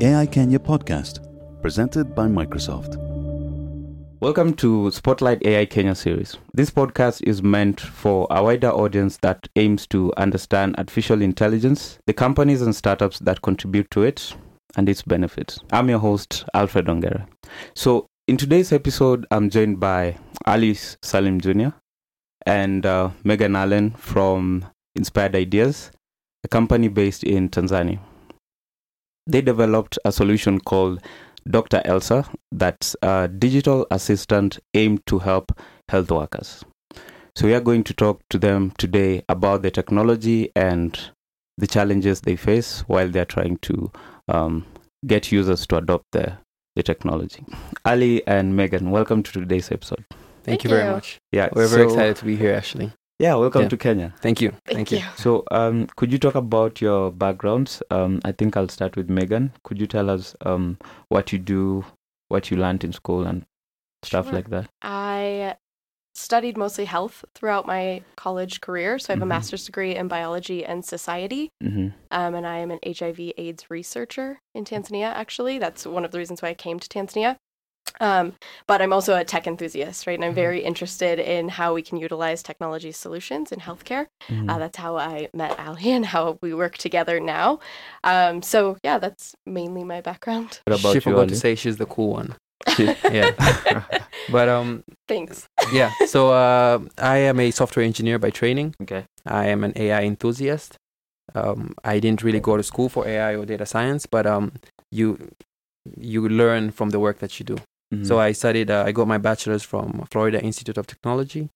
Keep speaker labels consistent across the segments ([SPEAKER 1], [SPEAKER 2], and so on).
[SPEAKER 1] AI Kenya podcast, presented by Microsoft.
[SPEAKER 2] Welcome to Spotlight AI Kenya series. This podcast is meant for a wider audience that aims to understand artificial intelligence, the companies and startups that contribute to it, and its benefits. I'm your host, Alfred Ongera. So, in today's episode, I'm joined by Ali Salim Jr. and uh, Megan Allen from Inspired Ideas, a company based in Tanzania. They developed a solution called Dr. Elsa, that's a digital assistant aimed to help health workers. So, we are going to talk to them today about the technology and the challenges they face while they're trying to um, get users to adopt the, the technology. Ali and Megan, welcome to today's episode.
[SPEAKER 3] Thank,
[SPEAKER 4] Thank
[SPEAKER 3] you very
[SPEAKER 4] you.
[SPEAKER 3] much.
[SPEAKER 2] Yeah,
[SPEAKER 3] We're very excited to be here, Ashley.
[SPEAKER 2] Yeah, welcome
[SPEAKER 3] Yeah.
[SPEAKER 2] to Kenya.
[SPEAKER 3] Thank you.
[SPEAKER 4] Thank, you.
[SPEAKER 2] So, um, could you talk about your backgrounds? Um, I think I'll start with Megan. Could you tell us um, what you do, what you learned in school, and stuff
[SPEAKER 4] Sure.
[SPEAKER 2] like that?
[SPEAKER 4] I studied mostly health throughout my college career. So I have
[SPEAKER 2] Mhm.
[SPEAKER 4] a master's degree in biology and society.
[SPEAKER 2] Mm-hmm.
[SPEAKER 4] Um, and I am an HIV AIDS researcher in Tanzania, actually. That's one of the reasons why I came to Tanzania. Um, but I'm also a tech enthusiast, right? And I'm
[SPEAKER 2] Mhm.
[SPEAKER 4] very interested in how we can utilize technology solutions in healthcare.
[SPEAKER 2] Mm-hmm.
[SPEAKER 4] Uh, that's how I met Ali and how we work together now. Um, so, yeah, that's mainly my background.
[SPEAKER 2] what about
[SPEAKER 3] she
[SPEAKER 2] you,
[SPEAKER 3] forgot
[SPEAKER 2] Ali?
[SPEAKER 3] to say she's the cool one. Yeah. But um,
[SPEAKER 4] Thanks.
[SPEAKER 3] yeah. So uh, I am a software engineer by training.
[SPEAKER 2] okay.
[SPEAKER 3] I am an AI enthusiast. Um, I didn't really go to school for AI or data science, but um, you you learn from the work that you do.
[SPEAKER 2] Mhm.
[SPEAKER 3] So I studied. Uh, I got my bachelor's from Florida Institute of Technology.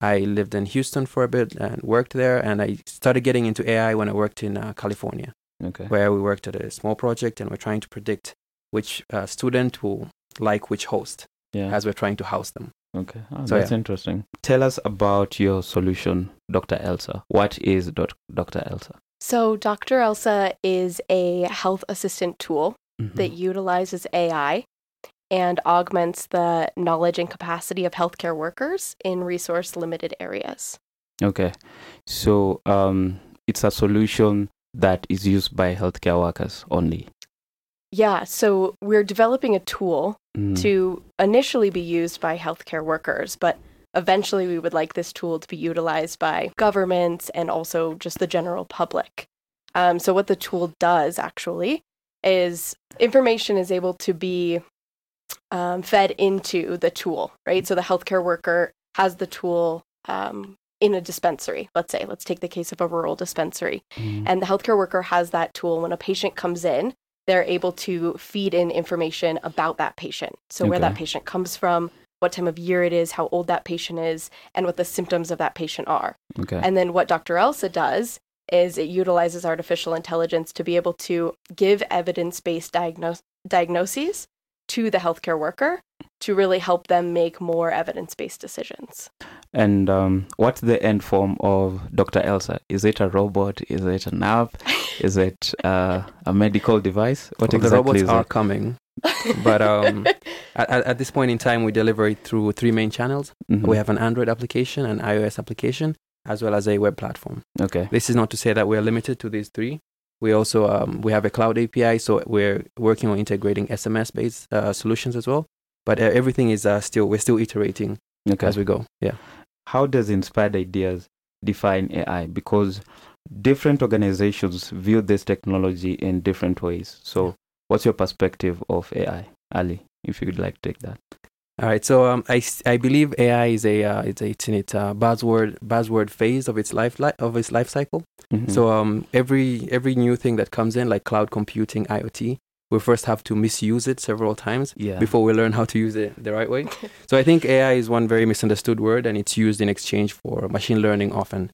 [SPEAKER 3] I lived in Houston for a bit and worked there, and I started getting into AI when I worked in uh, California.
[SPEAKER 2] okay.
[SPEAKER 3] where we worked at a small project and we're trying to predict which uh, student will like which host
[SPEAKER 2] Yeah.
[SPEAKER 3] as we're trying to house them.
[SPEAKER 2] okay. Oh,
[SPEAKER 3] So,
[SPEAKER 2] that's interesting. Tell us about your solution, Dr. Elsa. What is doc- Dr. Elsa?
[SPEAKER 4] So, Dr. Elsa is a health assistant tool
[SPEAKER 2] Mhm.
[SPEAKER 4] that utilizes AI and augments the knowledge and capacity of healthcare workers in resource limited areas.
[SPEAKER 2] Okay. So, um, it's a solution that is used by healthcare workers only.
[SPEAKER 4] Yeah, so we're developing a tool
[SPEAKER 2] Mhm.
[SPEAKER 4] to initially be used by healthcare workers, but eventually we would like this tool to be utilized by governments and also just the general public. Um, so, what the tool does actually is information is able to be um, fed into the tool, right? So, the healthcare worker has the tool um, in a dispensary, let's say. Let's take the case of a rural dispensary.
[SPEAKER 2] Mhm.
[SPEAKER 4] And the healthcare worker has that tool when a patient comes in, they're able to feed in information about that patient. So, where that patient comes from, what time of year it is, how old that patient is, and what the symptoms of that patient are.
[SPEAKER 2] Okay.
[SPEAKER 4] And then what Dr. Elsa does is it utilizes artificial intelligence to be able to give evidence based diagnos- diagnoses to the healthcare worker to really help them make more evidence based decisions.
[SPEAKER 2] And um, what's the end form of Dr. Elsa? Is it a robot? Is it an app? Is it uh, a medical device? What
[SPEAKER 3] Well, the
[SPEAKER 2] exactly
[SPEAKER 3] robots
[SPEAKER 2] is
[SPEAKER 3] are
[SPEAKER 2] it?
[SPEAKER 3] coming. But, um, At, at, at this point in time, we deliver it through three main channels.
[SPEAKER 2] Mhm.
[SPEAKER 3] We have an Android application, an iOS application, as well as a web platform.
[SPEAKER 2] Okay.
[SPEAKER 3] This is not to say that we're limited to these three. We also um, we have a cloud API, so we're working on integrating SMS-based uh, solutions as well. But uh, everything is uh, still we're still iterating
[SPEAKER 2] Okay.
[SPEAKER 3] as we go. Yeah.
[SPEAKER 2] How does Inspired Ideas define AI? Because different organizations view this technology in different ways. So, what's your perspective of AI, Ali? If you would like to take that.
[SPEAKER 3] All right, so um, I, s- I believe AI is a uh, it's, a, it's in its uh, buzzword buzzword phase of its life li- of its life cycle.
[SPEAKER 2] Mhm.
[SPEAKER 3] So um, every every new thing that comes in, like cloud computing, IoT, we first have to misuse it several times
[SPEAKER 2] yeah.
[SPEAKER 3] before we learn how to use it the right way. so I think AI is one very misunderstood word, and it's used in exchange for machine learning often.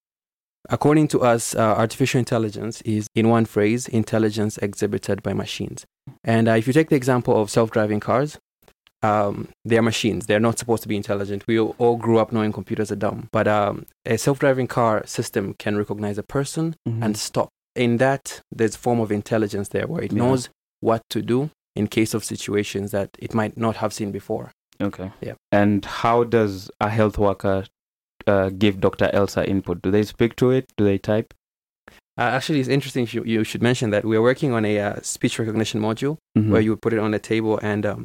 [SPEAKER 3] According to us, uh, artificial intelligence is, in one phrase, intelligence exhibited by machines. And uh, if you take the example of self-driving cars, um, they are machines. They're not supposed to be intelligent. We all- grew up knowing computers are dumb. But um, a self-driving car system can recognize a person
[SPEAKER 2] Mhm.
[SPEAKER 3] and stop. In that, there's a form of intelligence there where it
[SPEAKER 2] Yeah.
[SPEAKER 3] knows what to do in case of situations that it might not have seen before.
[SPEAKER 2] Okay.
[SPEAKER 3] Yeah.
[SPEAKER 2] And how does a health worker uh, give Dr. Elsa input? Do they speak to it? Do they type?
[SPEAKER 3] Uh, actually, it's interesting you, you should mention that we are working on a uh, speech recognition module
[SPEAKER 2] Mhm.
[SPEAKER 3] where you would put it on a table and um,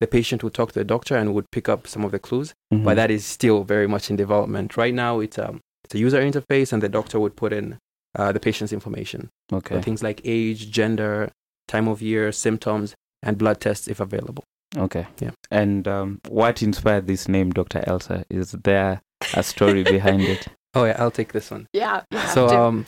[SPEAKER 3] the patient would talk to the doctor and would pick up some of the clues.
[SPEAKER 2] Mhm.
[SPEAKER 3] But that is still very much in development. Right now, it's, um, it's a user interface and the doctor would put in uh, the patient's information.
[SPEAKER 2] okay.
[SPEAKER 3] So things like age, gender, time of year, symptoms, and blood tests if available.
[SPEAKER 2] Okay.
[SPEAKER 3] Yeah.
[SPEAKER 2] And um, what inspired this name, Dr. Elsa? Is there a story behind it?
[SPEAKER 3] Oh, yeah, I'll take this one.
[SPEAKER 4] Yeah. you
[SPEAKER 3] So, um,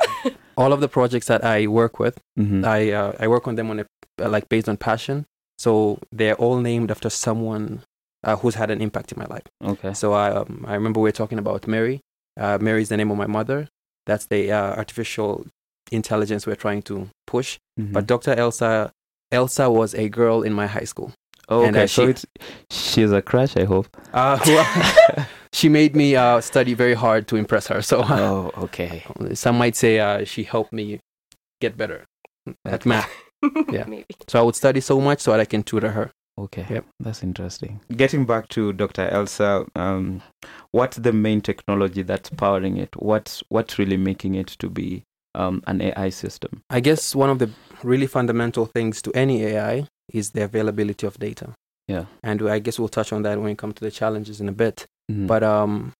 [SPEAKER 3] all of the projects that I work with,
[SPEAKER 2] Mhm.
[SPEAKER 3] I uh, I work on them on a uh, like based on passion. So they're all named after someone uh, who's had an impact in my life.
[SPEAKER 2] okay.
[SPEAKER 3] So I um, I remember we were talking about Mary. Uh, Mary is the name of my mother. That's the uh, artificial intelligence we're trying to push.
[SPEAKER 2] Mhm.
[SPEAKER 3] But Dr. Elsa Elsa was a girl in my high school.
[SPEAKER 2] oh,
[SPEAKER 3] and,
[SPEAKER 2] okay.
[SPEAKER 3] uh,
[SPEAKER 2] so
[SPEAKER 3] she-
[SPEAKER 2] it's she's a crush, I hope.
[SPEAKER 3] Uh, well, she made me uh, study very hard to impress her. So
[SPEAKER 2] oh, okay.
[SPEAKER 3] some might say uh, she helped me get better at math. yeah.
[SPEAKER 4] Maybe.
[SPEAKER 3] So I would study so much so that I can tutor her.
[SPEAKER 2] Okay,
[SPEAKER 3] Yep.
[SPEAKER 2] that's interesting. Getting back to Dr. Elsa, um, what's the main technology that's powering it? What's what's really making it to be um, an AI system?
[SPEAKER 3] I guess one of the really fundamental things to any AI is the availability of data.
[SPEAKER 2] Yeah.
[SPEAKER 3] And I guess we'll touch on that when we come to the challenges in a bit.
[SPEAKER 2] Mhm.
[SPEAKER 3] But um,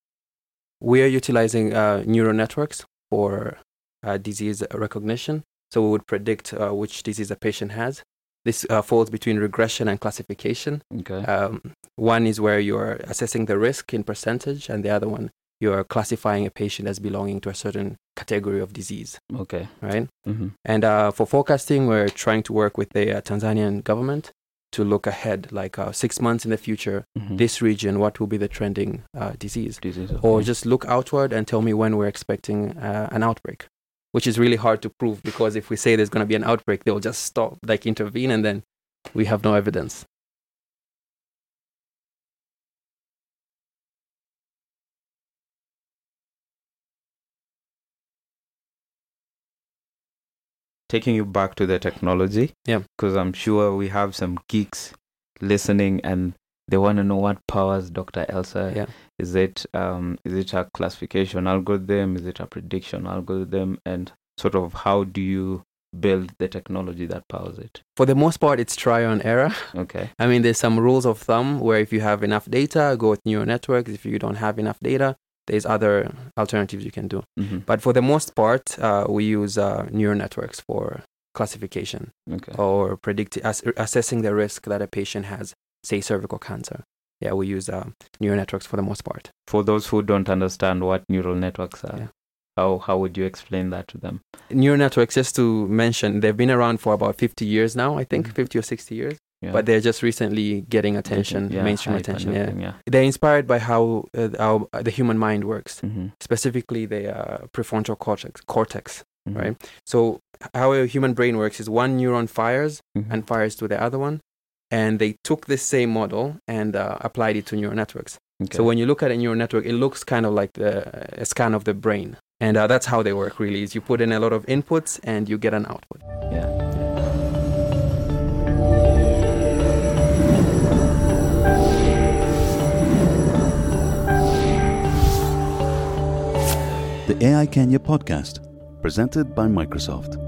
[SPEAKER 3] we are utilizing uh, neural networks for uh, disease recognition. So we would predict uh, which disease a patient has. This uh, falls between regression and classification.
[SPEAKER 2] okay,
[SPEAKER 3] Um, one is where you're assessing the risk in percentage, and the other one you're classifying a patient as belonging to a certain category of disease,
[SPEAKER 2] okay.
[SPEAKER 3] right?
[SPEAKER 2] hmm
[SPEAKER 3] And uh, for forecasting, we're trying to work with the uh, Tanzanian government to look ahead, like uh, six months in the future,
[SPEAKER 2] hmm
[SPEAKER 3] this region, what will be the trending uh, disease?
[SPEAKER 2] Disease,
[SPEAKER 3] Or just look outward and tell me when we're expecting uh, an outbreak, which is really hard to prove because if we say there's going to be an outbreak, they'll just stop, like intervene, and then we have no evidence.
[SPEAKER 2] taking you back to the technology.
[SPEAKER 3] Yeah.
[SPEAKER 2] Because I'm sure we have some geeks listening and they want to know what powers Dr. Elsa.
[SPEAKER 3] Yeah.
[SPEAKER 2] Is it um is it a classification algorithm? Is it a prediction algorithm? And sort of how do you build the technology that powers it?
[SPEAKER 3] For the most part, it's trial and error.
[SPEAKER 2] Okay.
[SPEAKER 3] I mean, there's some rules of thumb where if you have enough data, go with neural networks. If you don't have enough data, there's other alternatives you can do.
[SPEAKER 2] hmm
[SPEAKER 3] But for the most part, uh, we use uh, neural networks for classification
[SPEAKER 2] Okay.
[SPEAKER 3] or predict ass- assessing the risk that a patient has, say cervical cancer. Yeah, we use uh, neural networks for the most part.
[SPEAKER 2] For those who don't understand what neural networks are,
[SPEAKER 3] Yeah.
[SPEAKER 2] how how would you explain that to them?
[SPEAKER 3] Neural networks, just to mention, they've been around for about 50 years now, I think,
[SPEAKER 2] Mhm.
[SPEAKER 3] 50 or 60 years.
[SPEAKER 2] Yeah.
[SPEAKER 3] But they're just recently getting attention,
[SPEAKER 2] Yeah,
[SPEAKER 3] mainstream attention. Yeah.
[SPEAKER 2] yeah.
[SPEAKER 3] They're inspired by how, uh, how the human mind works,
[SPEAKER 2] hmm
[SPEAKER 3] specifically the uh, prefrontal cortex. cortex.
[SPEAKER 2] Mhm.
[SPEAKER 3] Right. So, how a human brain works is one neuron fires
[SPEAKER 2] Mhm.
[SPEAKER 3] and fires to the other one. And they took this same model and uh, applied it to neural networks.
[SPEAKER 2] Okay.
[SPEAKER 3] So when you look at a neural network, it looks kind of like the, a scan of the brain. And uh, that's how they work really is you put in a lot of inputs and you get an output.
[SPEAKER 2] yeah.
[SPEAKER 1] The AI Kenya podcast, presented by Microsoft.